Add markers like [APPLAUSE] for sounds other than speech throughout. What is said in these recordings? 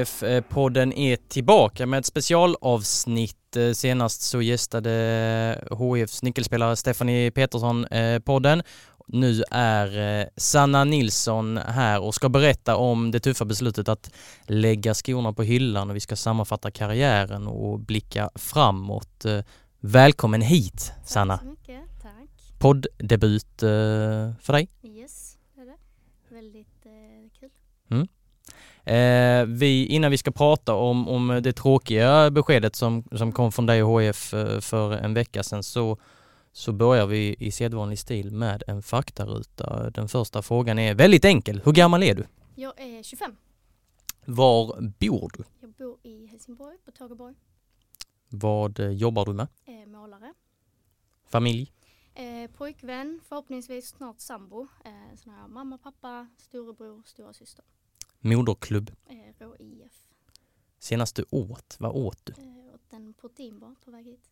HIF-podden är tillbaka med ett specialavsnitt. Eh, senast så gästade HIFs nyckelspelare Stephanie Petersson eh, podden. Nu är eh, Sanna Nilsson här och ska berätta om det tuffa beslutet att lägga skorna på hyllan och vi ska sammanfatta karriären och blicka framåt. Välkommen hit Sanna! Tack så mycket, tack! Podddebut för dig? Yes, det är det. Väldigt eh, kul. Mm. Eh, vi, innan vi ska prata om, om det tråkiga beskedet som, som kom från dig och HF eh, för en vecka sedan så, så börjar vi i sedvanlig stil med en faktaruta. Den första frågan är väldigt enkel. Hur gammal är du? Jag är 25. Var bor du? Jag bor i Helsingborg, på Tågaborg. Vad eh, jobbar du med? Eh, målare. Familj? Eh, pojkvän, förhoppningsvis snart sambo. Eh, har jag mamma, pappa, storebror, stora syster. Moderklubb? Rå IF. Senast du åt, vad åt du? Eh, åt en proteinbar på väg hit.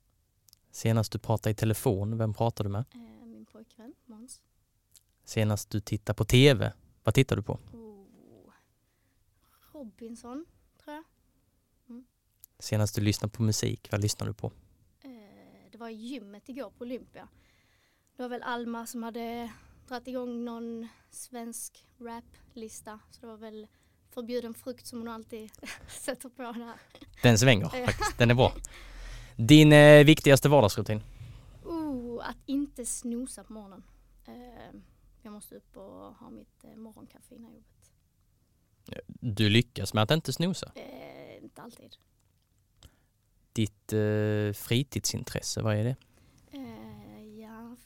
Senast du pratade i telefon, vem pratade du med? Eh, min pojkvän Måns. Senast du tittade på TV, vad tittar du på? Oh. Robinson, tror jag. Mm. Senast du lyssnade på musik, vad lyssnade du på? Eh, det var i gymmet igår på Olympia. Det var väl Alma som hade dragit igång någon svensk raplista. Så det var väl förbjuden frukt som hon alltid [LAUGHS] sätter på där. Den svänger [LAUGHS] faktiskt, den är bra. Din eh, viktigaste vardagsrutin? Oh, att inte snosa på morgonen. Eh, jag måste upp och ha mitt eh, morgonkaffe innan jobbet. Du lyckas med att inte snosa? Eh, inte alltid. Ditt eh, fritidsintresse, vad är det?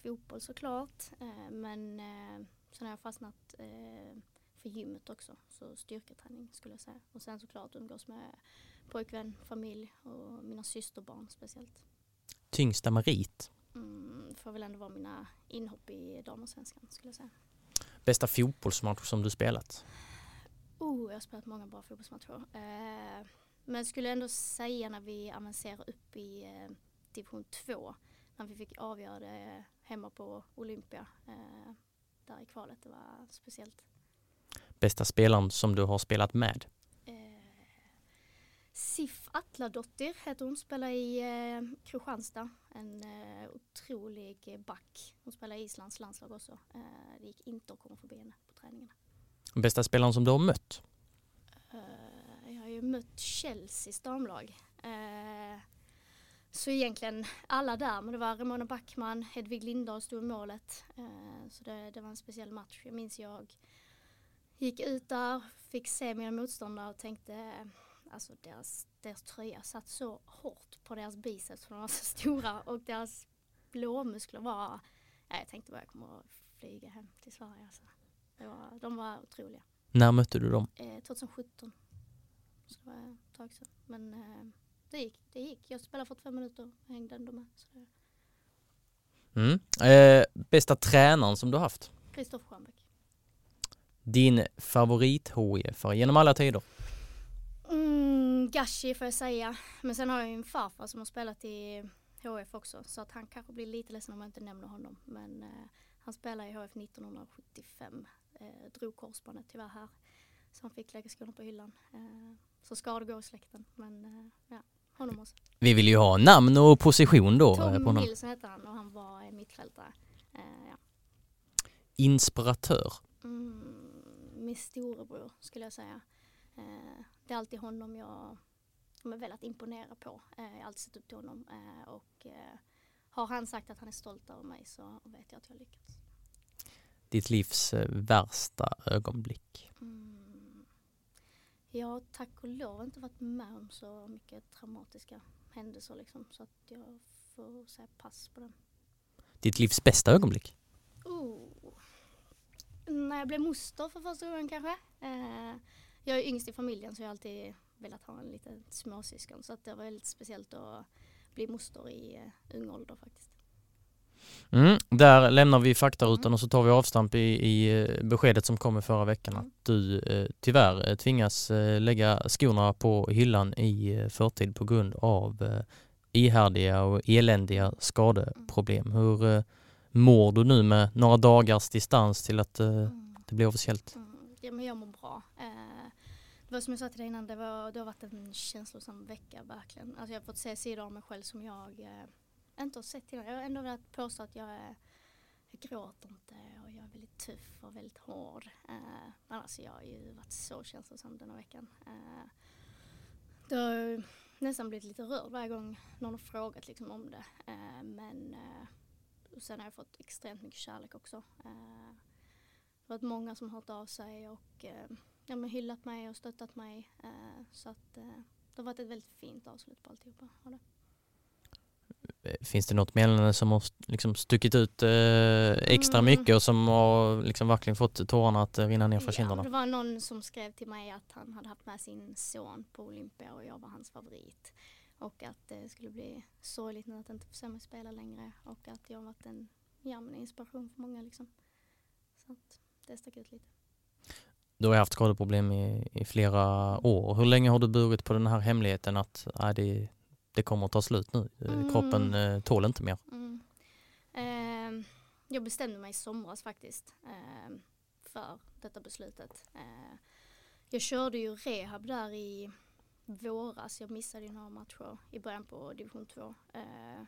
Fotboll såklart. Eh, men eh, sen har jag fastnat eh, för gymmet också. Så styrketräning skulle jag säga. Och sen såklart umgås med pojkvän, familj och mina systerbarn speciellt. Tyngsta merit? Mm, får väl ändå vara mina inhopp i damallsvenskan skulle jag säga. Bästa fotbollsmatch som du spelat? Oh, jag har spelat många bra fotbollsmatcher. Eh, men skulle ändå säga när vi avancerar upp i eh, division 2 när vi fick avgöra det hemma på Olympia eh, där i kvalet. Det var speciellt. Bästa spelaren som du har spelat med? Eh, Sif Atladottir heter hon, spelar i eh, Kristianstad. En eh, otrolig back. Hon spelar i Islands landslag också. Eh, det gick inte att komma förbi henne på träningarna. Bästa spelaren som du har mött? Eh, jag har ju mött Chelseas damlag. Eh, så egentligen alla där, men det var Ramona Backman, Hedvig Lindahl stod i målet. Eh, så det, det, var en speciell match. Jag minns jag gick ut där, fick se mina motståndare och tänkte alltså deras, deras tröja satt så hårt på deras biceps för de var så stora och deras blåmuskler var, ja, jag tänkte bara jag kommer att flyga hem till Sverige. Alltså. Det var, de var otroliga. När mötte du dem? Eh, 2017. Så det var ett tag sedan. Men eh, det gick. Det gick. Jag spelade 45 minuter och hängde ändå med. Så mm. eh, bästa tränaren som du haft? Kristoffer Stjernbäck. Din favorit HIF genom alla tider? Mm, Gashi får jag säga. Men sen har jag ju en farfar som har spelat i HF också. Så att han kanske blir lite ledsen om jag inte nämner honom. Men eh, han spelade i HF 1975. Eh, drog korsbandet tyvärr här. Så han fick lägga skorna på hyllan. Eh, så ska det gå i släkten. Men eh, ja, honom också. Vi vill ju ha namn och position då. Tom på honom. Nilsson hette han och han var mittfältare. Eh, ja. Inspiratör? Mm, min storebror skulle jag säga. Eh, det är alltid honom jag har velat imponera på. Eh, jag har alltid sett upp till honom eh, och eh, har han sagt att han är stolt över mig så vet jag att jag har lyckats. ditt livs eh, värsta ögonblick? Mm. Jag har tack och lov inte varit med om så mycket traumatiska händelser liksom, så att jag får säga pass på den. Ditt livs bästa ögonblick? Oh. När jag blev moster för första gången kanske. Eh, jag är yngst i familjen så jag har alltid velat ha en liten småsyskon så att det var väldigt speciellt att bli moster i uh, ung ålder faktiskt. Mm, där lämnar vi faktarutan och så tar vi avstamp i, i eh, beskedet som kom i förra veckan att du eh, tyvärr eh, tvingas eh, lägga skorna på hyllan i eh, förtid på grund av eh, ihärdiga och eländiga skadeproblem. Hur eh, mår du nu med några dagars distans till att mm. det blir officiellt? Mm. Ja, men jag mår bra. Det var som jag sa till dig innan, det, var, det har varit en känslosam vecka verkligen. Alltså jag har fått se sidor av mig själv som jag eh, inte har sett innan. Jag har ändå velat påstå att jag är jag gråter inte och jag är väldigt tuff och väldigt hård. Eh, men alltså jag har ju varit så känslosam den här veckan. Eh, det har nästan blivit lite rörd varje gång någon har frågat liksom om det. Eh, men eh, sen har jag fått extremt mycket kärlek också. Eh, det har varit många som har hört av sig och eh, ja, men hyllat mig och stöttat mig. Eh, så att eh, det har varit ett väldigt fint avslut på alltihopa. det. Eh, finns det något meddelande som har liksom stuckit ut eh, extra mm. mycket och som har liksom verkligen fått tårarna att rinna ner för kinderna? det var någon som skrev till mig att han hade haft med sin son på Olympia och jag var hans favorit. Och att det skulle bli sorgligt nu att inte få se mig spela längre och att jag har varit en, ja, en inspiration för många. Liksom. Så att det stack ut lite. Du har haft skadeproblem i, i flera år. Hur länge har du burit på den här hemligheten att äh, det, det kommer att ta slut nu? Mm. Kroppen äh, tål inte mer. Mm. Eh, jag bestämde mig i somras faktiskt eh, för detta beslutet. Eh, jag körde ju rehab där i våras. Jag missade ju några matcher i början på division 2. Eh,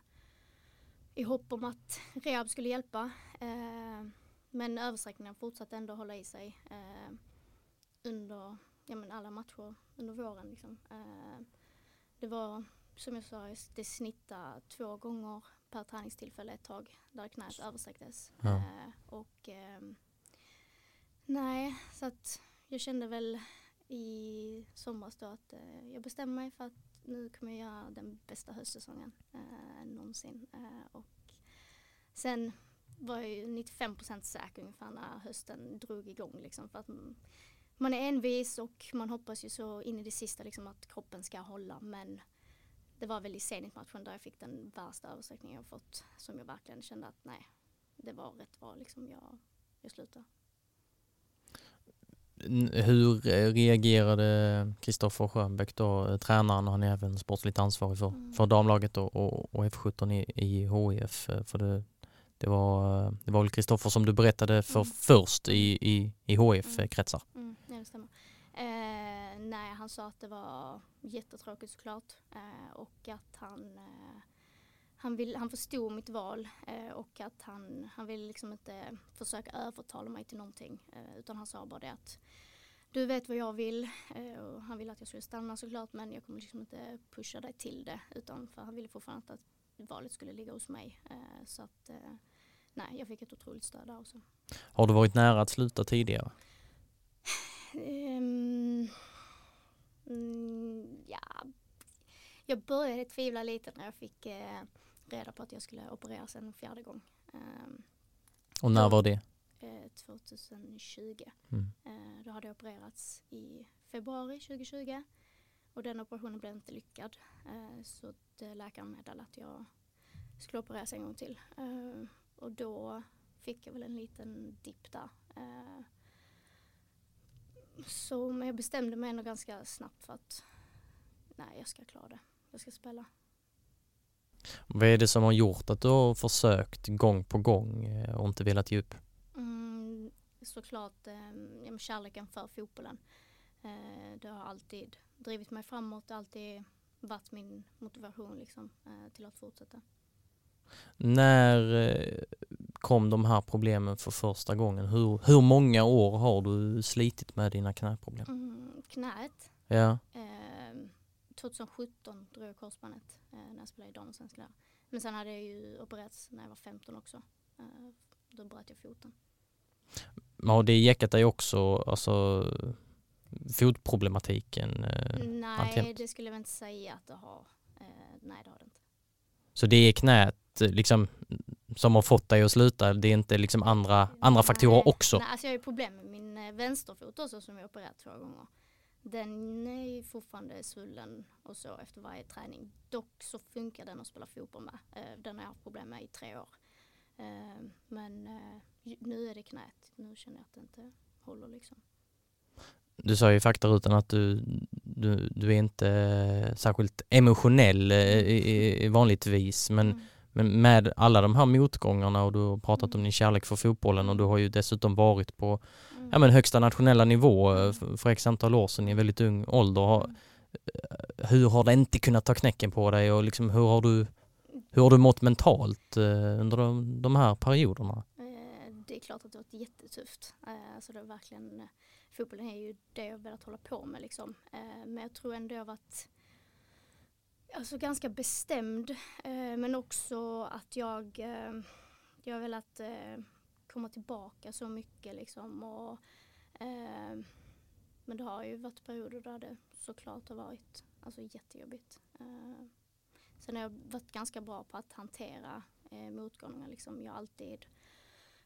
I hopp om att rehab skulle hjälpa. Eh, men översträckningen fortsatte ändå hålla i sig. Eh, under ja, men alla matcher under våren. Liksom. Eh, det var som jag sa, det snittade två gånger per träningstillfälle ett tag där knät översträcktes. Ja. Eh, och eh, nej, så att jag kände väl i somras då att eh, jag bestämde mig för att nu kommer jag göra den bästa höstsäsongen eh, någonsin. Eh, och sen var jag ju 95 säker ungefär när hösten drog igång liksom för att man är envis och man hoppas ju så in i det sista liksom att kroppen ska hålla men det var väl i Zenit-matchen där jag fick den värsta översträckningen jag fått som jag verkligen kände att nej, det var rätt val liksom jag, jag slutade. Hur reagerade Kristoffer Schönbeck då, tränaren, han är även sportsligt ansvarig för, mm. för damlaget och, och, och F17 i, i HIF? För det, det var, det var väl Kristoffer som du berättade för mm. först i, i, i HIF-kretsar? Mm. mm det stämmer. Eh, nej, han sa att det var jättetråkigt såklart eh, och att han, eh, han, vill, han förstod mitt val eh, och att han, han ville liksom inte försöka övertala mig till någonting eh, utan han sa bara det att du vet vad jag vill eh, och han ville att jag skulle stanna såklart men jag kommer liksom inte pusha dig till det utan för han ville fortfarande att valet skulle ligga hos mig så att nej, jag fick ett otroligt stöd där också. Har du varit nära att sluta tidigare? Um, mm, ja, jag började tvivla lite när jag fick eh, reda på att jag skulle opereras en fjärde gång. Um, och när var det? Eh, 2020. Mm. Eh, då hade jag opererats i februari 2020 och den operationen blev inte lyckad. Eh, så läkaren meddelade att jag skulle opereras en gång till. Eh, och då fick jag väl en liten dipp där. Så men jag bestämde mig ändå ganska snabbt för att nej, jag ska klara det. Jag ska spela. Vad är det som har gjort att du har försökt gång på gång eh, och inte velat ge upp? Mm, såklart eh, kärleken för fotbollen. Eh, det har alltid drivit mig framåt, alltid varit min motivation liksom, eh, till att fortsätta. När eh, kom de här problemen för första gången? Hur, hur många år har du slitit med dina knäproblem? Mm, knät? Ja. Eh, 2017 drog jag korsbandet eh, när jag spelade i damallsvenskan. Men sen hade jag ju opererats när jag var 15 också. Eh, då bröt jag foten. har det gäckat dig också, alltså fotproblematiken? Eh, Nej, alltjämt? det skulle jag inte säga att det har. Eh, nej, det har det inte. Så det är knät liksom som har fått dig att sluta, det är inte liksom andra, andra faktorer också? Nej, alltså jag har ju problem med min eh, vänsterfot också som jag opererat två gånger. Den är ju fortfarande svullen och så efter varje träning. Dock så funkar den att spela fotboll med. Eh, Den har jag haft problem med i tre år. Eh, Men nu är det knät. Nu känner jag att det inte håller liksom. Du sa ju i faktarutan att du, du, du är inte särskilt emotionell vanligtvis, men, Mm. Men med alla de här motgångarna och du har pratat om din kärlek för fotbollen och du har ju dessutom varit på Mm. ja, men högsta nationella nivå eh, för, x antal år sedan i väldigt ung ålder. Har, Mm. hur har det inte kunnat ta knäcken på dig och liksom hur har du, hur har du mått mentalt eh, under de, de här perioderna? Eh, Det är klart att det har varit jättetufft. Eh, Alltså det är verkligen, eh, fotbollen är ju det jag velat hålla på med liksom. Eh, Men jag tror ändå har varit alltså ganska bestämd. eh, Men också att jag, eh, jag har velat eh, komma tillbaka så mycket liksom. Och, eh, men det har ju varit perioder där det såklart har varit alltså, jättejobbigt. Eh, Sen har jag varit ganska bra på att hantera eh, motgångar. Liksom. Jag har alltid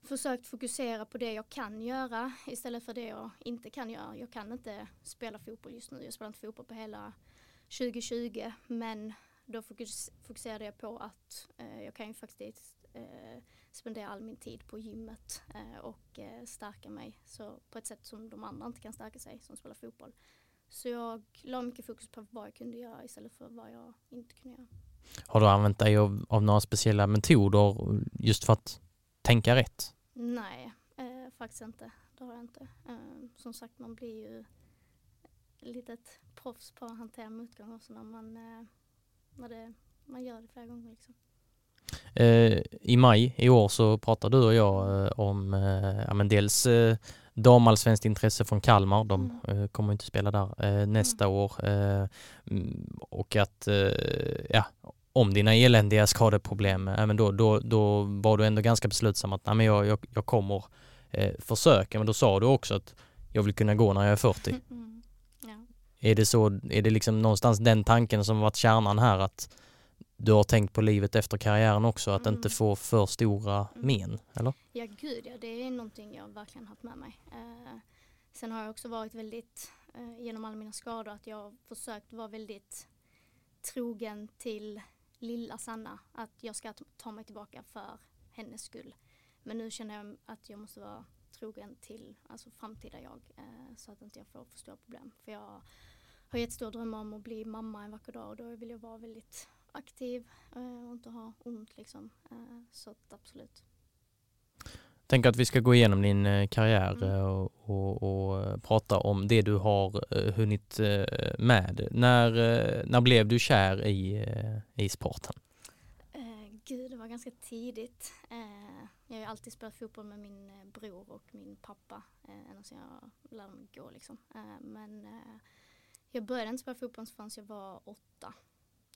försökt fokusera på det jag kan göra istället för det jag inte kan göra. Jag kan inte spela fotboll just nu. Jag spelar inte fotboll på hela 2020 men då fokus, fokuserade jag på att eh, jag kan ju faktiskt eh, spendera all min tid på gymmet eh, och eh, stärka mig så på ett sätt som de andra inte kan stärka sig som spelar fotboll. Så jag la mycket fokus på vad jag kunde göra istället för vad jag inte kunde göra. Har du använt dig av, av några speciella metoder just för att tänka rätt? Nej, eh, faktiskt inte. Det har jag inte. Eh, som sagt, man blir ju litet proffs på att hantera motgångar också när man, eh, när det, man gör det flera gånger. Liksom. Eh, I maj i år så pratade du och jag eh, om ja, men dels eh, damallsvenskt intresse från Kalmar, de eh, kommer inte spela där nästa år eh, mm, och att ja, om dina eländiga skadeproblem, eh, men då, då, då var du ändå ganska beslutsam att nej, men jag, jag, jag kommer försöka, men då sa du också att jag vill kunna gå när jag är 40. Mm. Är det så, är det liksom någonstans den tanken som varit kärnan här att du har tänkt på livet efter karriären också, att Mm. inte få för stora Mm. men, eller? ja, gud ja, det är någonting jag verkligen haft med mig. Eh, sen har jag också varit väldigt, eh, genom alla mina skador, att jag har försökt vara väldigt trogen till lilla Sanna. Att jag ska ta mig tillbaka för hennes skull. Men nu känner jag att jag måste vara trogen till alltså framtida jag. Eh, så att inte jag får för stora problem. För jag har jättestora drömmar om att bli mamma en vacker dag och då vill jag vara väldigt aktiv eh, och inte ha ont liksom. Eh, så att absolut. Tänk att vi ska gå igenom din eh, karriär Mm. eh, och, och, och eh, prata om det du har hunnit med. När, när blev du kär i, i sporten? Gud, det var ganska tidigt. Eh, jag har ju alltid spelat fotboll med min eh, bror och min pappa. Eh, ända sedan jag lärde mig gå liksom. Eh, men jag började inte spela fotboll förrän jag var åtta.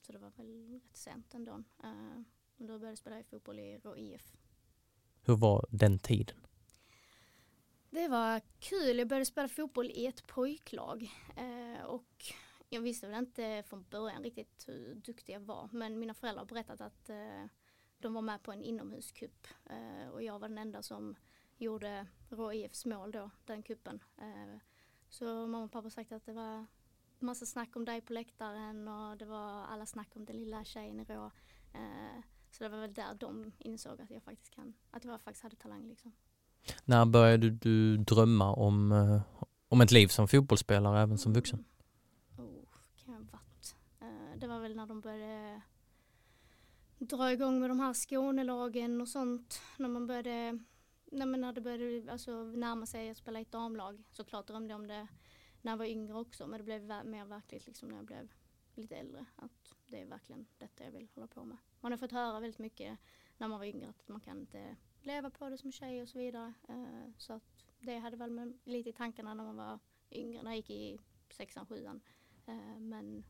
Så det var väl rätt sent ändå. Eh, men då började jag spela fotboll i Rå IF. Hur var den tiden? Det var kul. Jag började spela fotboll i ett pojklag. Och jag visste väl inte från början riktigt hur duktig jag var. Men mina föräldrar har berättat att de var med på en inomhuscup. Eh, och jag var den enda som gjorde Rå IFs mål då, den kuppen. Eh, så mamma och pappa sagt att det var massa snack om dig på läktaren och det var alla snack om den lilla tjejen i Rå. Eh, så det var väl där de insåg att jag faktiskt kan, att jag faktiskt hade talang liksom. När började du drömma om, eh, om ett liv som fotbollsspelare även som vuxen? Oh, kan jag varit. Eh, det var väl när de började dra igång med de här Skånelagen och sånt. När man började, nej men när det började alltså, närma sig att spela i ett damlag. Såklart drömde jag om det när jag var yngre också men det blev mer verkligt liksom när jag blev lite äldre. Att det är verkligen detta jag vill hålla på med. Man har fått höra väldigt mycket när man var yngre att man kan inte leva på det som tjej och så vidare. Eh, så att det hade väl med, lite i tankarna när man var yngre, när jag gick i sexan, sjuan. Eh, men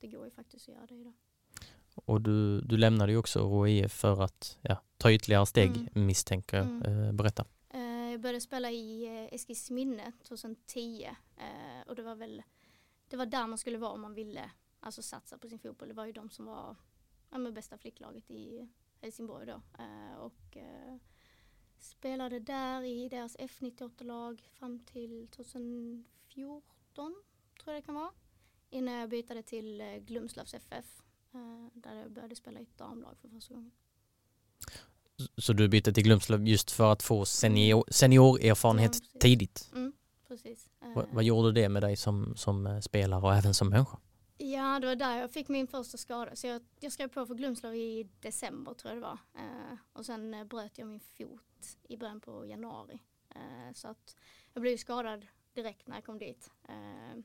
det går ju faktiskt att göra det idag. Och du, du lämnade ju också ROIF för att ja, ta ytterligare steg Mm. misstänker jag. Mm. Eh, berätta. Eh, jag började spela i eh, Eskilsminne 2010 eh, och det var väl det var där man skulle vara om man ville alltså satsa på sin fotboll. Det var ju de som var ja, med bästa flicklaget i Helsingborg då och spelade där i deras F98-lag fram till 2014 tror jag det kan vara innan jag bytte till Glumslavs FF där jag började spela i ett damlag för första gången. Så du bytte till Glumslöv just för att få senior, seniorerfarenhet Ja, tidigt? Mm, precis. Vad, Eh, vad gjorde det med dig som, som eh, spelare och även som människa? Ja, det var där jag fick min första skada. Så jag, jag skrev på för Glumslov i december tror jag det var. Eh, och sen eh, bröt jag min fot i början på januari. Eh, så att jag blev skadad direkt när jag kom dit. Eh,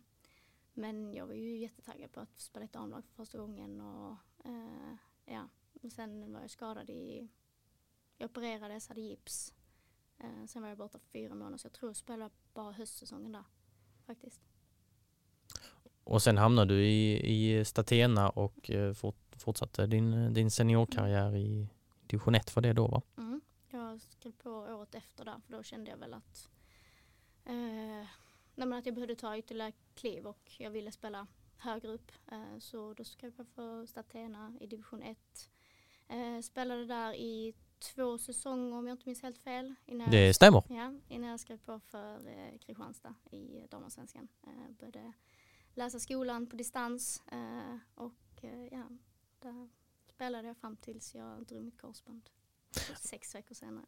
men jag var ju jättetaggad på att spela ett damlag för första gången. Och, eh, ja. och sen var jag skadad i, jag opererades, hade gips. Eh, sen var jag borta för fyra månader så jag tror jag spelade bara höstsäsongen där faktiskt. Och sen hamnade du i, i Statena och eh, fort, fortsatte din, din seniorkarriär i division 1 för det då va? Mm. Jag skrev på året efter där för då kände jag väl att, eh, nej men att jag behövde ta ytterligare kliv och jag ville spela högre upp. Eh, så då skrev jag för Statena i division 1. Eh, spelade där i två säsonger om jag inte minns helt fel. Innan Det jag, stämmer. ja, innan jag skrev på för eh, Kristianstad i damallsvenskan. Eh, började läsa skolan på distans eh, och eh, ja, där spelade jag fram tills jag drog mitt korsband. [LAUGHS] Sex veckor senare.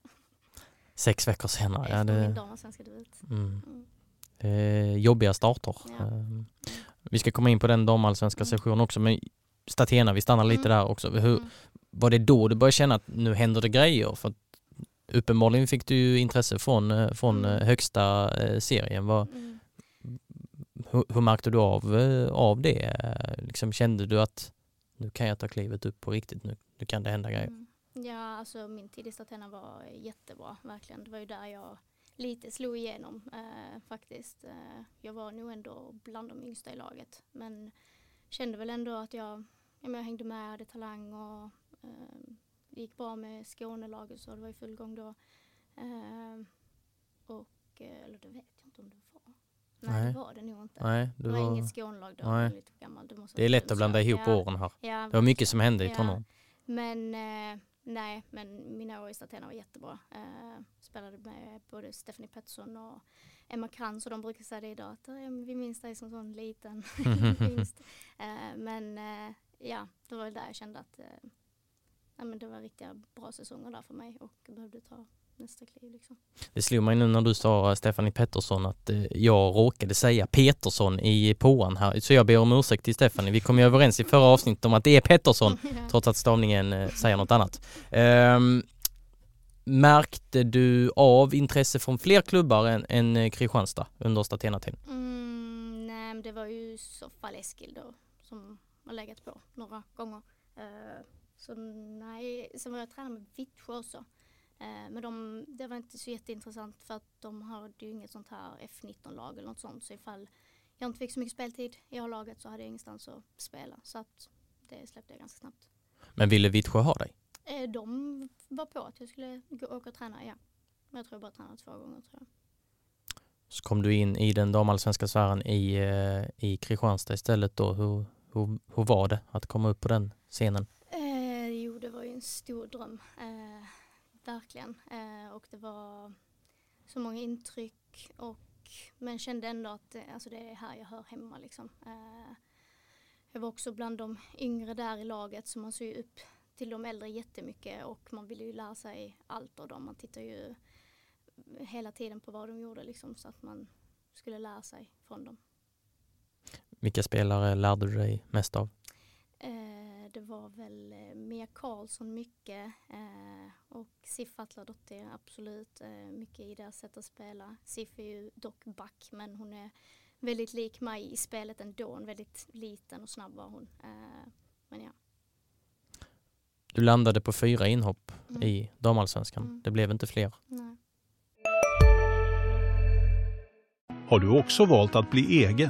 Sex veckor senare. Ja, Efter min det, damallsvenska debut. mm, Mm. Eh, jobbiga starter. Ja. Eh, vi ska komma in på den damallsvenska Mm. sessionen också men Statena, vi stannar lite Mm. där också. Hur, Mm. Var det då du började känna att nu händer det grejer? För uppenbarligen fick du ju intresse från, eh, från Mm. eh, högsta eh, serien. Vad, Mm. hur, hur märkte du av, av det? Liksom, kände du att nu kan jag ta klivet upp på riktigt, nu, nu kan det hända grejer? Mm. Ja, alltså min tid i Statena var jättebra, verkligen. Det var ju där jag lite slog igenom eh, faktiskt. Eh, jag var nog ändå bland de yngsta i laget, men kände väl ändå att jag, jag hängde med, hade talang och eh, det gick bra med Skånelaget så det var i full gång då. Eh, och, eh, eller det vet jag inte om det var. Nej, Nej. det var det nog inte. Nej, det du var, var, inget Skånelag då, Nej. lite gammal. Det, det är lätt att blanda ihop Ja, åren här. Ja, Det var mycket som hände i Ja. tonåren. Men eh, nej, men mina år i Statena var jättebra. Eh, spelade med både Stephanie Pettersson och Emma Krantz och de brukar säga det idag att vi minns dig som sån liten. [LAUGHS] [LAUGHS] Eh, men eh, ja, det var väl där jag kände att eh, ja, men det var riktiga bra säsonger där för mig och behövde ta nästa kliv liksom. Det slog mig nu när du sa Stefanie Pettersson att eh, jag råkade säga Petersson i påan här, så jag ber om ursäkt till Stefanie. Vi kom ju överens i förra avsnittet om att det är Pettersson, [LAUGHS] trots att stavningen eh, säger något annat. Ehm, märkte du av intresse från fler klubbar än, än eh, Kristianstad under Statena-tiden? Mm, nej, men det var ju i så fall Eskil då som har legat på några gånger. Eh, så nej, sen var jag tränare med Vittsjö också. Eh, men de, det var inte så jätteintressant för att de hade ju inget sånt här F19-lag eller något sånt. Så ifall jag inte fick så mycket speltid i A-laget så hade jag ingenstans att spela. Så att det släppte jag ganska snabbt. Men ville Vittsjö ha dig? Eh, de var på att jag skulle gå, åka och träna, ja. Men jag tror jag bara tränade två gånger tror jag. Så kom du in i den damallsvenska sfären i, eh, i Kristianstad istället då. Hur, hur, hur var det att komma upp på den scenen? Eh, jo, det var ju en stor dröm. Eh, verkligen. Eh, och det var så många intryck. Och, men kände ändå att eh, alltså det är här jag hör hemma. Liksom. Eh, jag var också bland de yngre där i laget så man såg ju upp till de äldre jättemycket och man ville ju lära sig allt av dem. Man tittar ju hela tiden på vad de gjorde liksom, så att man skulle lära sig från dem. Vilka spelare lärde du dig mest av? Eh, det var väl eh, Mia Karlsson mycket eh, och Sif Atladottir absolut eh, mycket i deras sätt att spela. Sif är ju dock back men hon är väldigt lik mig i spelet ändå. En väldigt liten och snabb var hon. Men ja. Du landade på fyra inhopp Mm. i damallsvenskan. Mm. Det blev inte fler. Nej. Har du också valt att bli egen?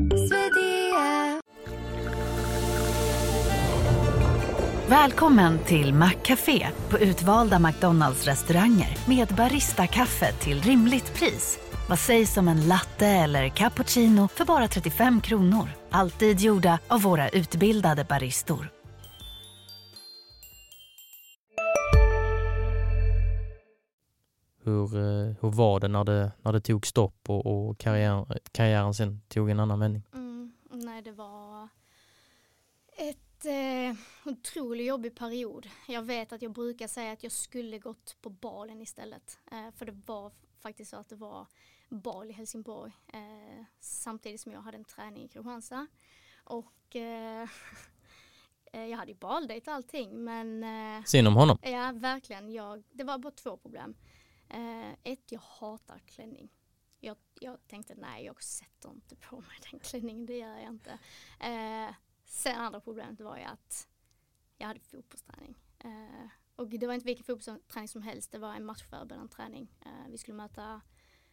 Välkommen till Maccafé på utvalda McDonalds restauranger med Baristakaffe till rimligt pris. Vad sägs om en latte eller cappuccino för bara 35 kronor? Alltid gjorda av våra utbildade baristor. Hur, eh, hur var det när det, när det tog stopp och, och karriären, karriären sen tog en annan vändning? Mm, nej, det var ett eh, otroligt jobbig period. Jag vet att jag brukar säga att jag skulle gått på balen istället. Eh, för det var faktiskt så att det var bal i Helsingborg eh, samtidigt som jag hade en träning i Kristianstad. Och eh, [LAUGHS] eh jag hade ju baldejt och allting men... Eh, Synd om honom. Ja, verkligen. Jag, det var bara två problem. Ett, jag hatar klänning. Jag, jag, tänkte nej, jag sätter inte på mig den klänningen, det gör jag inte. Sen andra problemet var ju att jag hade fotbollsträning. Eh, och det var inte vilken fotbollsträning som helst, det var en matchförberedande träning. Eh, vi skulle möta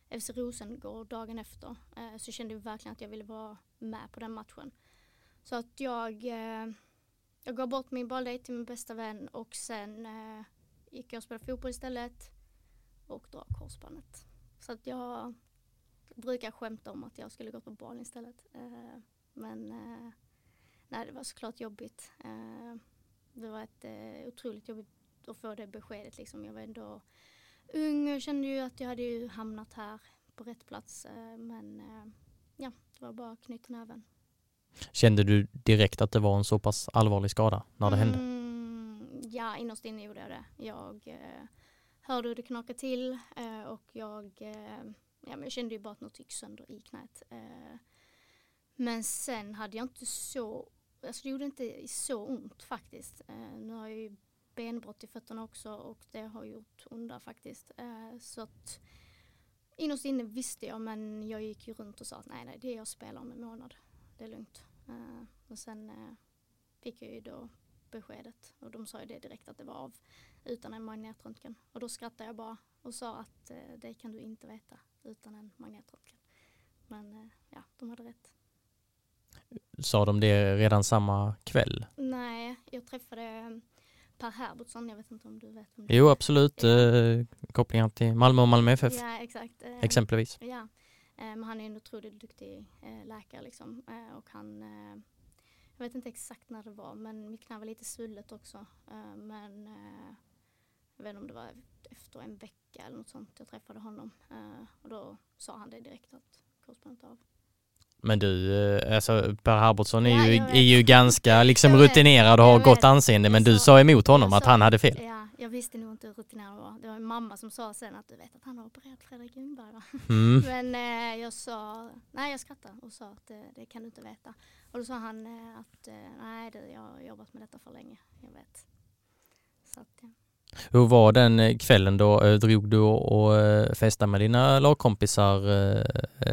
FC Rosengård dagen efter. Eh, så kände jag verkligen att jag ville vara med på den matchen. Så att jag, eh, jag gav bort min bolldejt till min bästa vän och sen eh, gick jag och spelade fotboll istället och drog korsbandet. Så att jag brukar skämta om att jag skulle gått på balen istället. Eh, men eh, nej, det var såklart jobbigt. Eh, det var ett otroligt jobbigt att få det beskedet liksom. Jag var ändå ung och kände ju att jag hade ju hamnat här på rätt plats. Men ja, det var bara knyta näven. Kände du direkt att det var en så pass allvarlig skada när det mm, hände? Ja, innerst inne gjorde jag det. Jag hörde hur det knakade till eh, och jag, eh, ja, men jag kände ju bara att något gick sönder i knät. Eh, men sen hade jag inte så, alltså det gjorde inte så ont faktiskt. Eh, nu har jag ju benbrott i fötterna också och det har gjort onda faktiskt. Eh, så att innerst inne visste jag men jag gick ju runt och sa att nej, nej det är jag spelar om en månad. Det är lugnt. Eh, och sen fick jag ju då beskedet och de sa ju det direkt att det var av utan en magnetröntgen. Och då skrattade jag bara och sa att eh, det kan du inte veta utan en magnetröntgen. Men eh, ja, de hade rätt. Sa de det redan samma kväll? Nej, jag träffade eh, Per Herbertsson, jag vet inte om du vet om det Jo, absolut. Eh, kopplingar till Malmö och Malmö FF. Ja, exakt. Eh, Exempelvis. Ja, men han är en otroligt duktig läkare liksom. och han jag vet inte exakt när det var men mitt knä var lite svullet också. Men jag vet inte om det var efter en vecka eller något sånt jag träffade honom. Och då sa han det direkt att korsbandet av. Men du, eh, alltså Per Herbertsson är, ju, är ju ganska liksom rutinerad och har gott anseende men du sa emot honom att han hade fel. Ja, jag visste nog inte hur rutinerad han var. Det var mamma som sa sen att du vet att han har opererat Fredrik Ljungberg va? Mm. [LAUGHS] Men eh, jag sa, nej jag skrattade och sa att det, det kan du inte veta. Och då sa han eh, att nej du, jag har jobbat med detta för länge, jag vet. Så att, ja. Hur var den eh, kvällen då? Eh, drog du och eh, festade med dina lagkompisar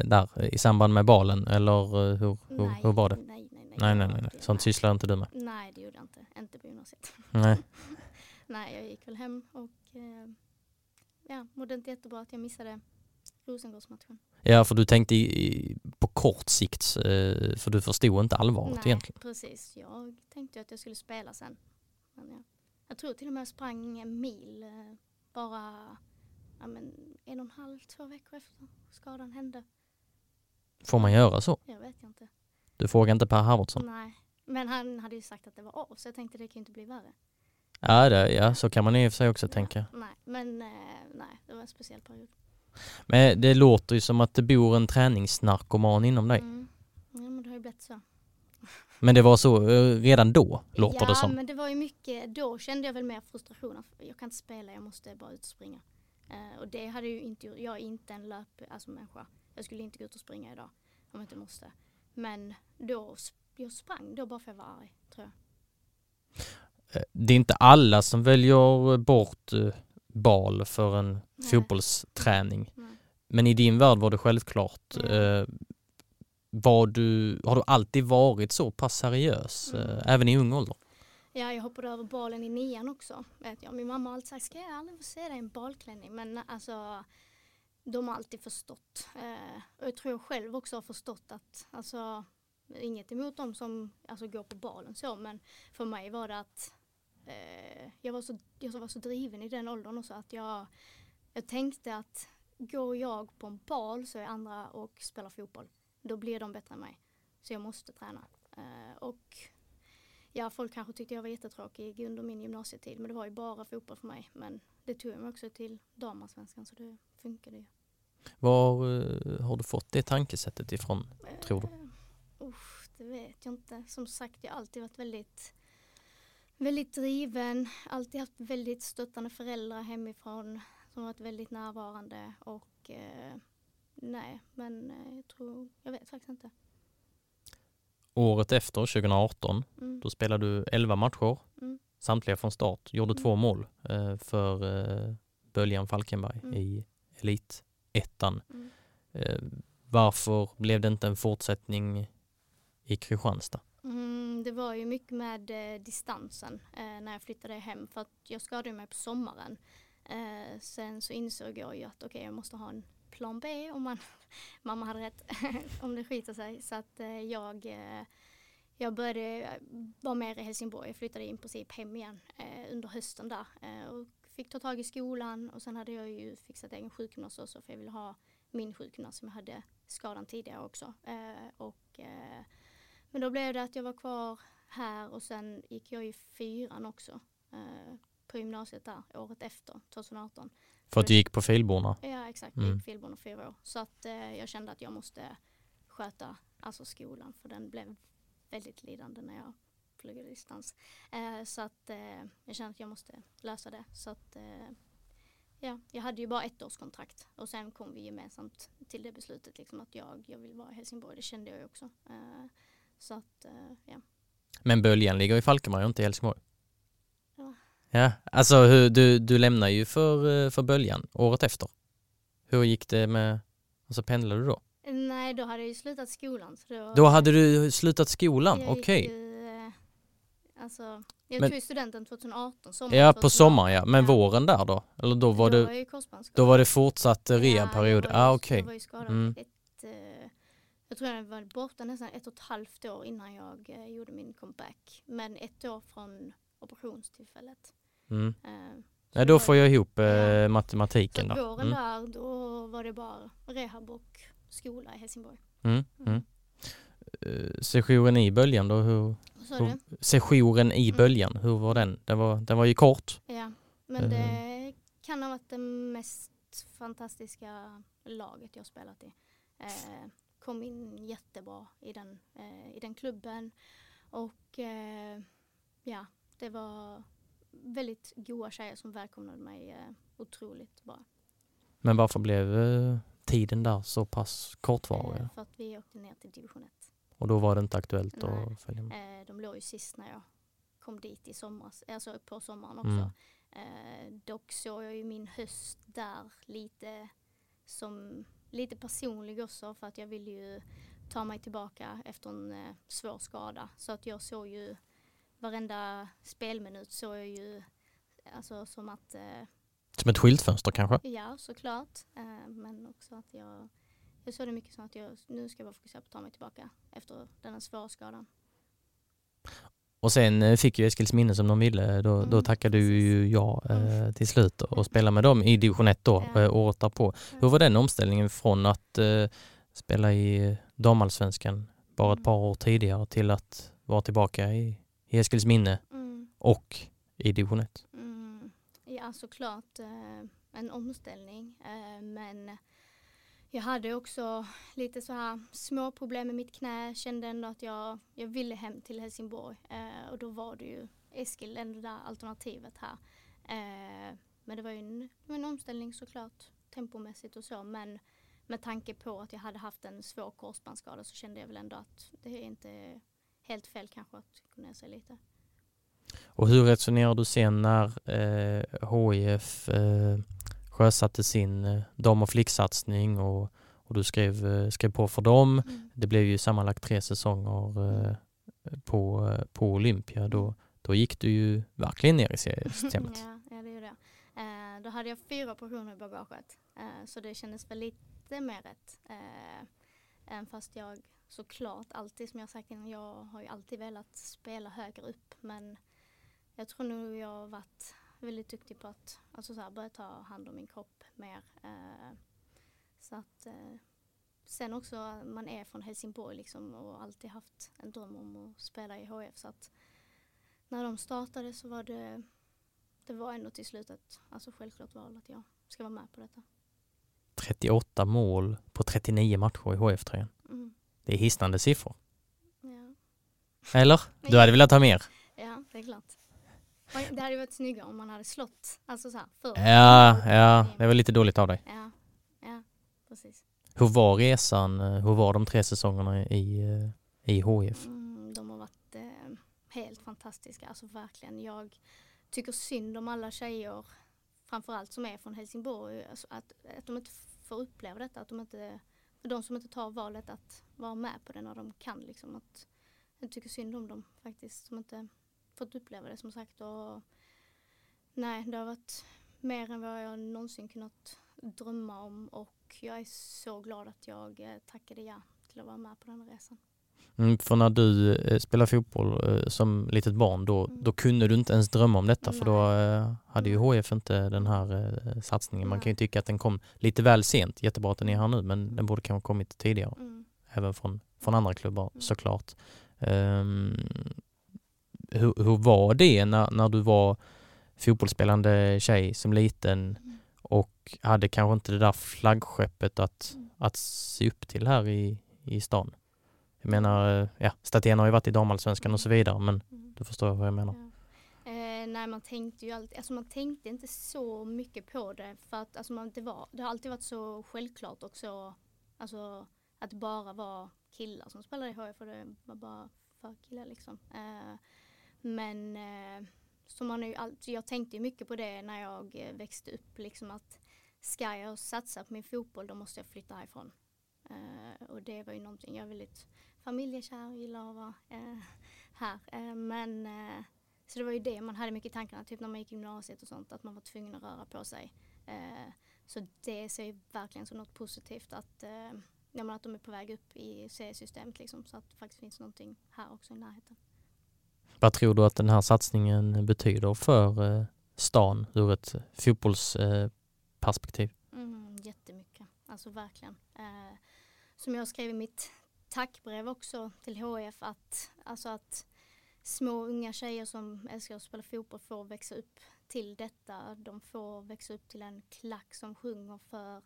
där i samband med balen eller hur, hur, hur var det? Nej, nej, nej. Nej, nej, nej. Sånt sysslar inte du med? Nej, det gjorde jag inte. Inte på gymnasiet. Nej. [LAUGHS] nej, jag gick väl hem och ja, mådde inte jättebra att jag missade Rosengårdsmatchen. Ja, för du tänkte i, på kort sikt, för du förstod inte allvaret Nej, egentligen. precis. Jag tänkte att jag skulle spela sen. Men ja. Jag tror till och med jag sprang en mil eh, bara ja, men, en och en halv, två veckor efter skadan hände. Får man göra så? Jag vet inte. Du frågade inte Per Harvardsson? Nej, men han hade ju sagt att det var av så jag tänkte det kan ju inte bli värre. Ja, det, ja så kan man i och för sig också ja, tänka. Nej, men eh, nej, det var en speciell period. Men det låter ju som att det bor en träningsnarkoman inom dig. Mm. Ja, men det har ju blivit så. Men det var så eh, redan då, låter ja, det som. Ja, men det var ju mycket, då kände jag väl mer frustration. Jag kan inte spela, jag måste bara ut och springa. Uh, och det hade ju inte gjort, jag är inte en löp, alltså människa. Jag skulle inte gå ut och springa idag om jag inte måste. Men då, jag sprang då bara för att jag var arg, tror jag. Eh, det är inte alla som väljer bort bal för en Nej. fotbollsträning. Nej. Men i din värld var det självklart. Nej. Var du, har du alltid varit så pass seriös, Mm. eh, även i ung ålder? Ja, jag hoppade över balen i nian också. Vet jag. Min mamma har alltid sagt, ska jag aldrig få se dig i en balklänning? Men alltså, de har alltid förstått. Eh, och jag tror jag själv också har förstått att, alltså, inget emot dem som alltså, går på balen så, men för mig var det att eh, jag, var så, jag var så driven i den åldern också att jag, jag tänkte att går jag på en bal så är andra och spelar fotboll. Då blir de bättre än mig. Så jag måste träna. Eh, och Ja, folk kanske tyckte jag var jättetråkig under min gymnasietid men det var ju bara fotboll för mig. Men det tog jag mig också till damallsvenskan så det funkade ju. Var eh, har du fått det tankesättet ifrån, tror du? Uh, det vet jag inte. Som sagt, jag har alltid varit väldigt, väldigt driven. Alltid haft väldigt stöttande föräldrar hemifrån som varit väldigt närvarande och eh, nej, men eh, jag tror, jag vet faktiskt inte. Året efter, 2018, Mm. då spelade du 11 matcher, Mm. samtliga från start, gjorde Mm. två mål eh, för eh, Böljan Falkenberg Mm. i Elitettan. Mm. Eh, varför blev det inte en fortsättning i Kristianstad? Mm, det var ju mycket med eh, distansen eh, när jag flyttade hem för att jag skadade mig på sommaren. Sen så insåg jag ju att okej jag måste ha en plan B om man, [LAUGHS] mamma hade rätt, [LAUGHS] om det skiter sig. Så att eh, jag, eh, jag började eh, vara mer i Helsingborg. Jag flyttade in princip hem igen under hösten där och fick ta tag i skolan och sen hade jag ju fixat egen sjukgymnast också för jag ville ha min sjukgymnast som jag hade skadan tidigare också. Och men då blev det att jag var kvar här och sen gick jag i fyran också på gymnasiet där året efter, 2018. För att du gick på Filborna? Ja exakt, jag Mm. gick Filborna fyra år. Så att eh, jag kände att jag måste sköta alltså skolan för den blev väldigt lidande när jag pluggade distans. Eh, så att eh, jag kände att jag måste lösa det. Så att eh, ja, jag hade ju bara ett års kontrakt och sen kom vi gemensamt till det beslutet liksom att jag, jag vill vara i Helsingborg. Det kände jag ju också. Eh, så att eh, ja. Men Böljan ligger i Falkenberg och inte i Helsingborg? Ja. Ja, alltså hur, du, du lämnar ju för, eh, för Böljan året efter. Hur gick det med, alltså pendlade du då? Nej, då hade jag ju slutat skolan. Så då, Då hade du slutat skolan, jag okej. ju, eh, Alltså, jag Men- tog studenten 2018. sommaren Ja, på 2018. sommaren ja. Men Ja. våren där då? Eller då var då det, var jag då var det fortsatt eh, Ja, rehabperiod? jag ju- ah, okej. Jag ju skadad Mm. ett, jag tror jag var borta nästan ett och ett halvt år innan jag gjorde min comeback. Men ett år från operationstillfället. Mm. Eh, så det då får jag ihop eh. Så matematiken att där. våren Mm. där, då var det bara rehab och skola i Helsingborg. Mm. Mm. Eh, Sessionen i böljan då, hur, hur, sessionen i Mm. böljan, hur var den? Den var, den var ju kort. Ja, men Eh. det kan ha varit det mest fantastiska laget jag spelat i. Eh, kom in jättebra i den, eh, i den klubben och eh, ja, det var väldigt goa tjejer som välkomnade mig eh, otroligt bra. Men varför blev eh, tiden där så pass kortvarig? Eh, för att vi åkte ner till division 1. Och då var det inte aktuellt Nej. att följa med? De låg ju sist när jag kom dit i somras, alltså på sommaren också. Mm. Dock såg jag ju min höst där lite som lite personlig också för att jag ville ju ta mig tillbaka efter en svår skada. Så att jag såg ju varenda spelminut såg jag ju alltså som att eh, Som ett skyltfönster kanske? ja såklart eh, men också att jag jag såg det mycket som att jag nu ska jag bara fokusera på att ta mig tillbaka efter den här svåra skadan. Och sen eh, fick ju Eskilsminne som de ville. Då, då Mm, tackade du ju ja eh, Mm. till slut och spelade med dem i division 1 då, Ja. eh, året därpå. Hur var den omställningen från att eh, spela i damallsvenskan bara ett Mm. par år tidigare till att vara tillbaka i, i Eskilsminne Mm. och i division 1? Mm, ja, såklart eh, en omställning. Eh, men jag hade också lite så här små problem med mitt knä. Kände ändå att jag, jag ville hem till Helsingborg. Eh, och då var det ju Eskil, ändå det där alternativet här. Men det var ju en, en omställning såklart, tempomässigt och så. Men med tanke på att jag hade haft en svår korsbandsskada så kände jag väl ändå att det är inte helt fel kanske att ner sig lite. Och hur resonerar du sen när eh, HIF eh, sjösatte sin eh, dam och flicksatsning och, och du skrev, eh, skrev på för dem. Mm. Det blev ju sammanlagt tre säsonger eh, på, eh, på Olympia. Då, då gick du ju verkligen ner i seriesystemet. [LAUGHS] ja, ja, det gjorde jag. Eh, då hade jag fyra operationer i bagaget. Eh, så det kändes väl lite mer rätt. Eh, även fast jag såklart alltid, som jag sagt innan, jag har ju alltid velat spela högre upp. Men jag tror nog jag har varit väldigt duktig på att alltså så här, börja ta hand om min kropp mer. Eh, så att eh, sen också, man är från Helsingborg liksom och alltid haft en dröm om att spela i HF. Så att när de startade så var det, det var ändå till slut ett alltså självklart val att jag ska vara med på detta. 38 mål på 39 matcher i HF-tröjan. Mm. Det är hisnande siffror. Ja. Eller? Du hade velat ha mer? ja, det är klart. Det hade varit snyggare om man hade slått, alltså så här, förr. Ja, ja, det var lite dåligt av dig. Ja, ja, precis. Hur var resan? Hur var de tre säsongerna i, eh, i HF? Mm, de har varit eh, helt fantastiska, alltså verkligen. Jag tycker synd om alla tjejer, framförallt som är från Helsingborg, alltså att, att de inte får uppleva detta, att de inte, för de som inte tar valet att vara med på det när de kan liksom. Att, jag tycker synd om dem faktiskt, som inte fått uppleva det som sagt. Och, nej, det har varit mer än vad jag någonsin kunnat drömma om och jag är så glad att jag eh, tackade ja till att vara med på den här resan. Mm, för när du eh, spelade fotboll eh, som litet barn då, Mm. då kunde du inte ens drömma om detta för då eh, hade ju Nej. HF inte den här eh, satsningen. Man kan ju tycka att den kom lite väl sent. Jättebra att den är här nu men den borde kanske ha kommit tidigare. Mm. Även från, från andra klubbar Mm. såklart. Ehm, hur, hur var det när, när du var fotbollsspelande tjej som liten Mm. och hade kanske inte det där flaggskeppet att, Mm. att se upp till här i, i stan? Jag menar, eh, ja, Statén har ju varit i damallsvenskan och så vidare men Mm. du förstår vad jag menar. Ja. Eh, nej, man tänkte ju alltid, alltså man tänkte inte så mycket på det för att alltså man, det, var, det har alltid varit så självklart och så, alltså att det bara var killar som spelade i HF och det var bara för killar liksom. Eh, men eh, så man är ju alltid, jag tänkte ju mycket på det när jag eh, växte upp liksom att ska jag satsa på min fotboll då måste jag flytta härifrån. Eh, och det var ju någonting, jag väldigt familjekär och gillar att vara eh, här. Eh, men eh, så det var ju det man hade mycket i tankarna, typ när man gick i gymnasiet och sånt, att man var tvungen att röra på sig. Eh, så det ser jag verkligen som något positivt att, eh, att de är på väg upp i seriesystemet liksom, så att det faktiskt finns någonting här också i närheten. Vad tror du att den här satsningen betyder för eh, stan ur ett fotbollsperspektiv? Mm, jättemycket, alltså verkligen. Eh, som jag skrev i mitt tackbrev också till HF att, alltså att små unga tjejer som älskar att spela fotboll får växa upp till detta. De får växa upp till en klack som sjunger för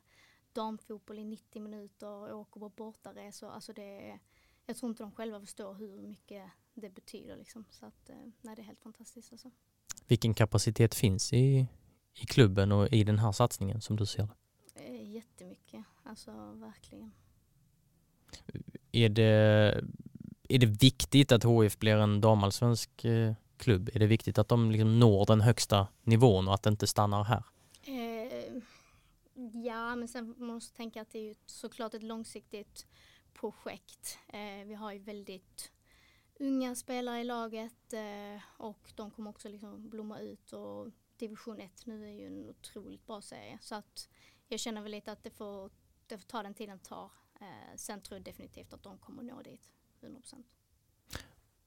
damfotboll i 90 minuter och åker på bortaresor. Alltså det är, jag tror inte de själva förstår hur mycket det betyder liksom. Så att, eh, nej, det är helt fantastiskt alltså. Vilken kapacitet finns i, i klubben och i den här satsningen som du ser det? Eh, Jättemycket, alltså verkligen. Är det, är det viktigt att HIF blir en damallsvensk eh, klubb? Är det viktigt att de liksom når den högsta nivån och att det inte stannar här? Eh, ja, men sen man måste tänka att det är ju såklart ett långsiktigt projekt. Eh, vi har ju väldigt unga spelare i laget eh, och de kommer också liksom blomma ut och division 1 nu är ju en otroligt bra serie så att jag känner väl lite att det får, det får ta den tiden det tar. Eh, sen tror jag definitivt att de kommer nå dit 100%.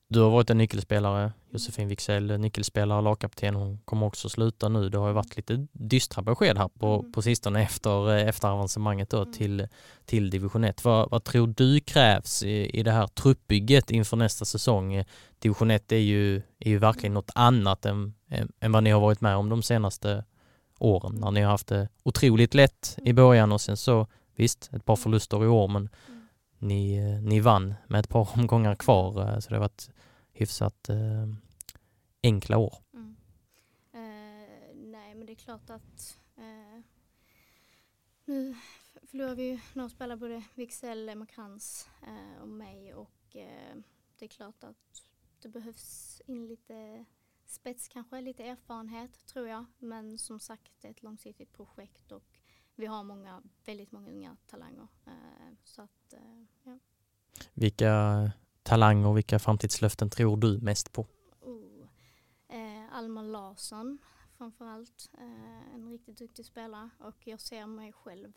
Du har varit en nyckelspelare, Josefin Wicksell, nyckelspelare, lagkapten. Hon kommer också sluta nu. Det har ju varit lite dystra besked här på, Mm. på sistone efter, eh, efter avancemanget då Mm. till, till division 1. Vad, vad tror du krävs i, i det här truppbygget inför nästa säsong? Eh, Division 1 är ju, är ju verkligen något annat än, än, än vad ni har varit med om de senaste åren när ni har haft det otroligt lätt i början och sen så visst, ett par förluster i år men Mm. ni, eh, ni vann med ett par [LAUGHS] omgångar kvar eh, så det har varit hyfsat eh, enkla år. Mm. Eh, nej, men det är klart att eh, nu förlorar vi ju några spelare, både Wicksell, Emma Krantz eh, och mig och det är klart att det behövs in lite spets kanske, lite erfarenhet tror jag. Men som sagt, det är ett långsiktigt projekt och vi har många, väldigt många unga talanger. Eh, så att, eh, ja. Vilka talanger, vilka framtidslöften tror du mest på? Oh. Eh, Alma Larsson framförallt. Eh, en riktigt duktig spelare och jag ser mig själv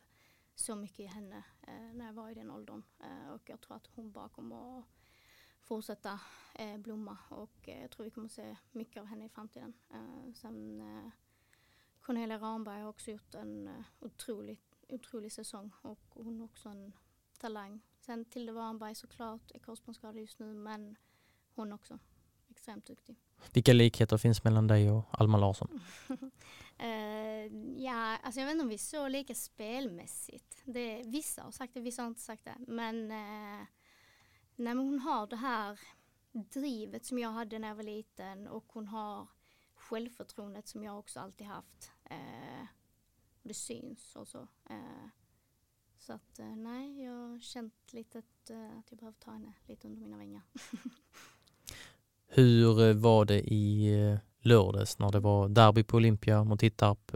så mycket i henne eh, när jag var i den åldern. Eh, och jag tror att hon bara kommer att fortsätta eh, blomma och jag tror vi kommer att se mycket av henne i framtiden. Sen Cornelia Ramberg har också gjort en uh, otrolig, otrolig säsong och hon är också en talang. Sen Tilde Warnberg såklart är korsbandsskadad just nu men hon också extremt duktig. Vilka likheter finns mellan dig och Alma Larsson? uh, [LAUGHS] ja, alltså jag vet inte om vi är så lika spelmässigt. Det, vissa har sagt det, vissa har inte sagt det. Men, uh, nej, men hon har det här drivet som jag hade när jag var liten och hon har självförtroendet som jag också alltid haft. Eh, det syns och så. Eh, så att eh, nej, jag har känt lite att, eh, att jag behöver ta henne lite under mina vingar. [LAUGHS] Hur eh, var det i eh, lördags när det var derby på Olympia mot Tittarp?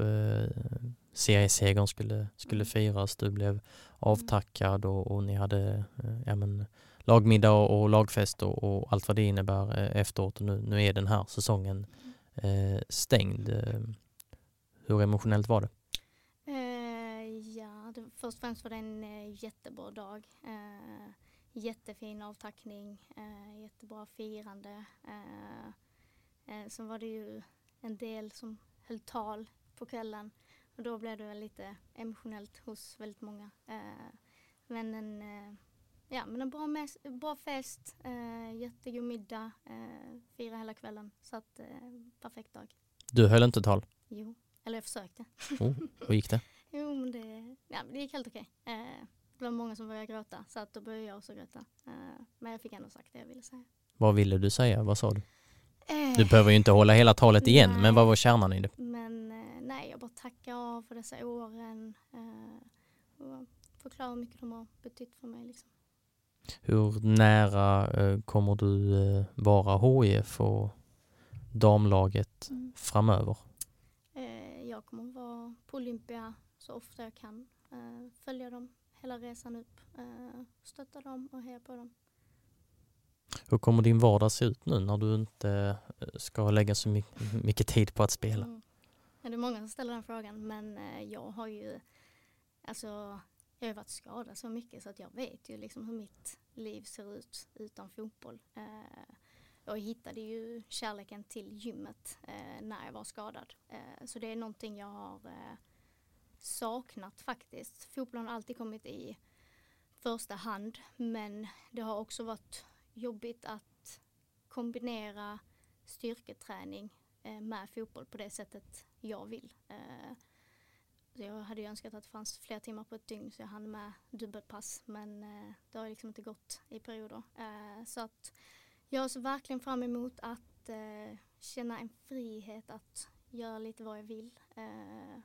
seriesegern skulle, skulle mm. firas, du blev mm. avtackad och, och ni hade ja, men, lagmiddag och lagfest och, och, allt vad det innebär efteråt. Nu, nu är den här säsongen mm. stängd. Hur emotionellt var det? Uh, ja, det, först och främst var det en uh, jättebra dag. Uh, jättefin avtackning, jättebra firande. Uh, sen var det ju en del som höll tal på kvällen och då blev det lite emotionellt hos väldigt många. men en, ja, men en bra, mes- bra fest, uh, jättegod middag, uh, fira hela kvällen. Så att, perfekt dag. Du höll inte tal? Jo. Eller jag försökte. Oh, hur gick det? [LAUGHS] jo, men det, ja, det gick helt okej. Eh, det var många som började gråta, så att då började jag också gråta. Eh, men jag fick ändå sagt det jag ville säga. Vad ville du säga? Vad sa du? Eh, du behöver ju inte hålla hela talet igen, nej, men vad var kärnan i det? Men eh, nej, jag bara tackar av för dessa åren eh, och förklarar hur mycket de har betytt för mig. Liksom. Hur nära kommer du vara HIF och damlaget mm. framöver? Jag kommer att vara på Olympia så ofta jag kan. Uh, följa dem hela resan upp, uh, stötta dem och heja på dem. Hur kommer din vardag se ut nu när du inte eh, ska lägga så mycket, mycket tid på att spela? Mm. Ja, det är många som ställer den frågan men jag har ju alltså jag har varit skadad så mycket så att jag vet ju liksom hur mitt liv ser ut utan fotboll. Uh, jag hittade ju kärleken till gymmet eh, när jag var skadad. Eh, så det är någonting jag har eh, saknat faktiskt. Fotbollen har alltid kommit i första hand men det har också varit jobbigt att kombinera styrketräning eh, med fotboll på det sättet jag vill. Eh, jag hade ju önskat att det fanns fler timmar på ett dygn så jag hann med dubbelpass men eh, det har liksom inte gått i perioder. Eh, så att jag ser verkligen fram emot att eh, känna en frihet att göra lite vad jag vill. Eh,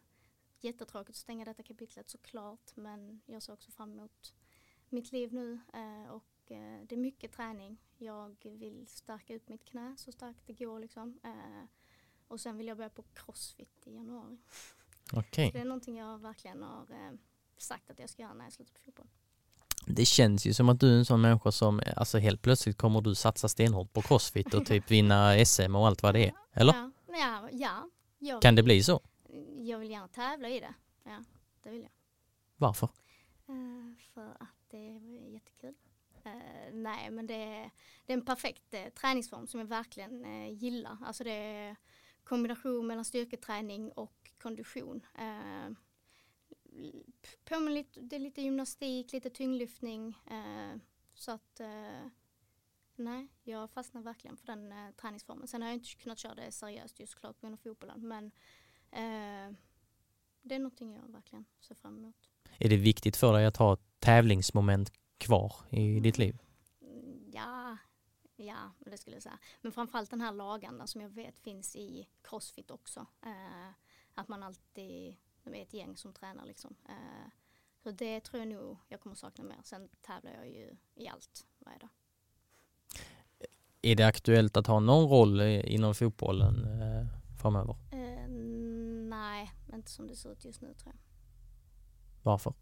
jättetråkigt att stänga detta kapitlet såklart men jag ser också fram emot mitt liv nu eh, och eh, det är mycket träning. Jag vill stärka upp mitt knä så starkt det går liksom. Eh, och sen vill jag börja på crossfit i januari. Okay. det är någonting jag verkligen har eh, sagt att jag ska göra när jag slutar på fotboll. Det känns ju som att du är en sån människa som, alltså helt plötsligt kommer du satsa stenhårt på crossfit och typ vinna SM och allt vad det är, eller? Ja, ja, ja. Kan det bli så? Jag vill gärna tävla i det, ja, det vill jag. Varför? Uh, för att det är jättekul. Uh, nej, men det är, det är en perfekt uh, träningsform som jag verkligen gillar. Alltså det är kombination mellan styrketräning och kondition påminner lite, det är lite gymnastik, lite tyngdlyftning. Eh, så att eh, nej, jag fastnar verkligen för den eh, träningsformen. Sen har jag inte kunnat köra det seriöst just klart på grund av fotbollen. Men eh, det är någonting jag verkligen ser fram emot. Är det viktigt för dig att ha tävlingsmoment kvar i mm. ditt liv? Ja, ja, det skulle jag säga. Men framförallt den här lagandan som jag vet finns i crossfit också. Eh, att man alltid de är ett gäng som tränar liksom. Eh, så det tror jag nog jag kommer sakna mer. Sen tävlar jag ju i allt varje dag. Är det aktuellt att ha någon roll inom fotbollen eh, framöver? Eh, nej, inte som det ser ut just nu tror jag. Varför?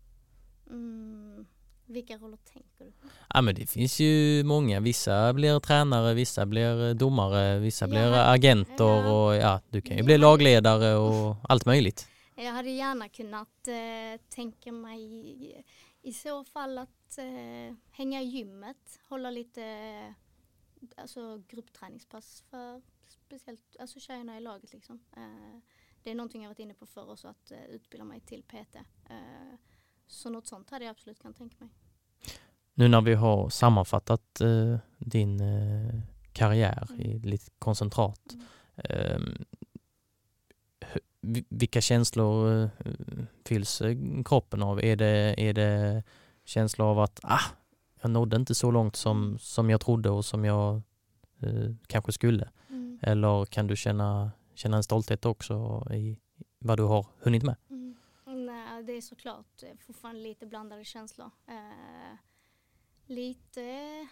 Mm, vilka roller tänker du? Ja men det finns ju många, vissa blir tränare, vissa blir domare, vissa Ja, blir agenter ja. och ja, du kan ju Ja. bli lagledare och allt möjligt. Jag hade gärna kunnat eh, tänka mig i, i så fall att eh, hänga i gymmet, hålla lite eh, alltså, gruppträningspass för speciellt alltså, tjejerna i laget. Liksom. Eh, det är någonting jag varit inne på förr också, att eh, utbilda mig till PT. Eh, så något sånt hade jag absolut kunnat tänka mig. Nu när vi har sammanfattat eh, din eh, karriär i lite koncentrat, Mm. vi- vilka känslor eh, fylls eh, kroppen av? Är det, är det känslor av att ah, jag nådde inte så långt som, som jag trodde och som jag eh, kanske skulle? Mm. Eller kan du känna, känna en stolthet också i vad du har hunnit med? Mm. Nej, det är såklart eh, fortfarande lite blandade känslor. Eh, lite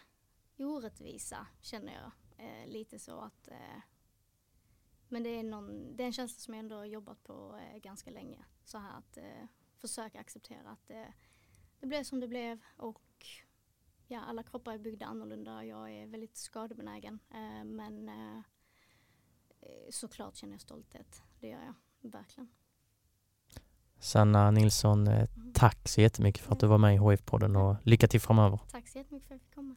orättvisa känner jag. Eh, lite så att men det är, någon, det är en känsla som jag ändå har jobbat på eh, ganska länge. Så här att eh, försöka acceptera att eh, det blev som det blev och ja, alla kroppar är byggda annorlunda. Jag är väldigt skadebenägen eh, men eh, eh, såklart känner jag stolthet. Det gör jag verkligen. Sanna Nilsson, eh, tack så jättemycket för att du var med i HF-podden och lycka till framöver. Tack så jättemycket för att jag fick komma.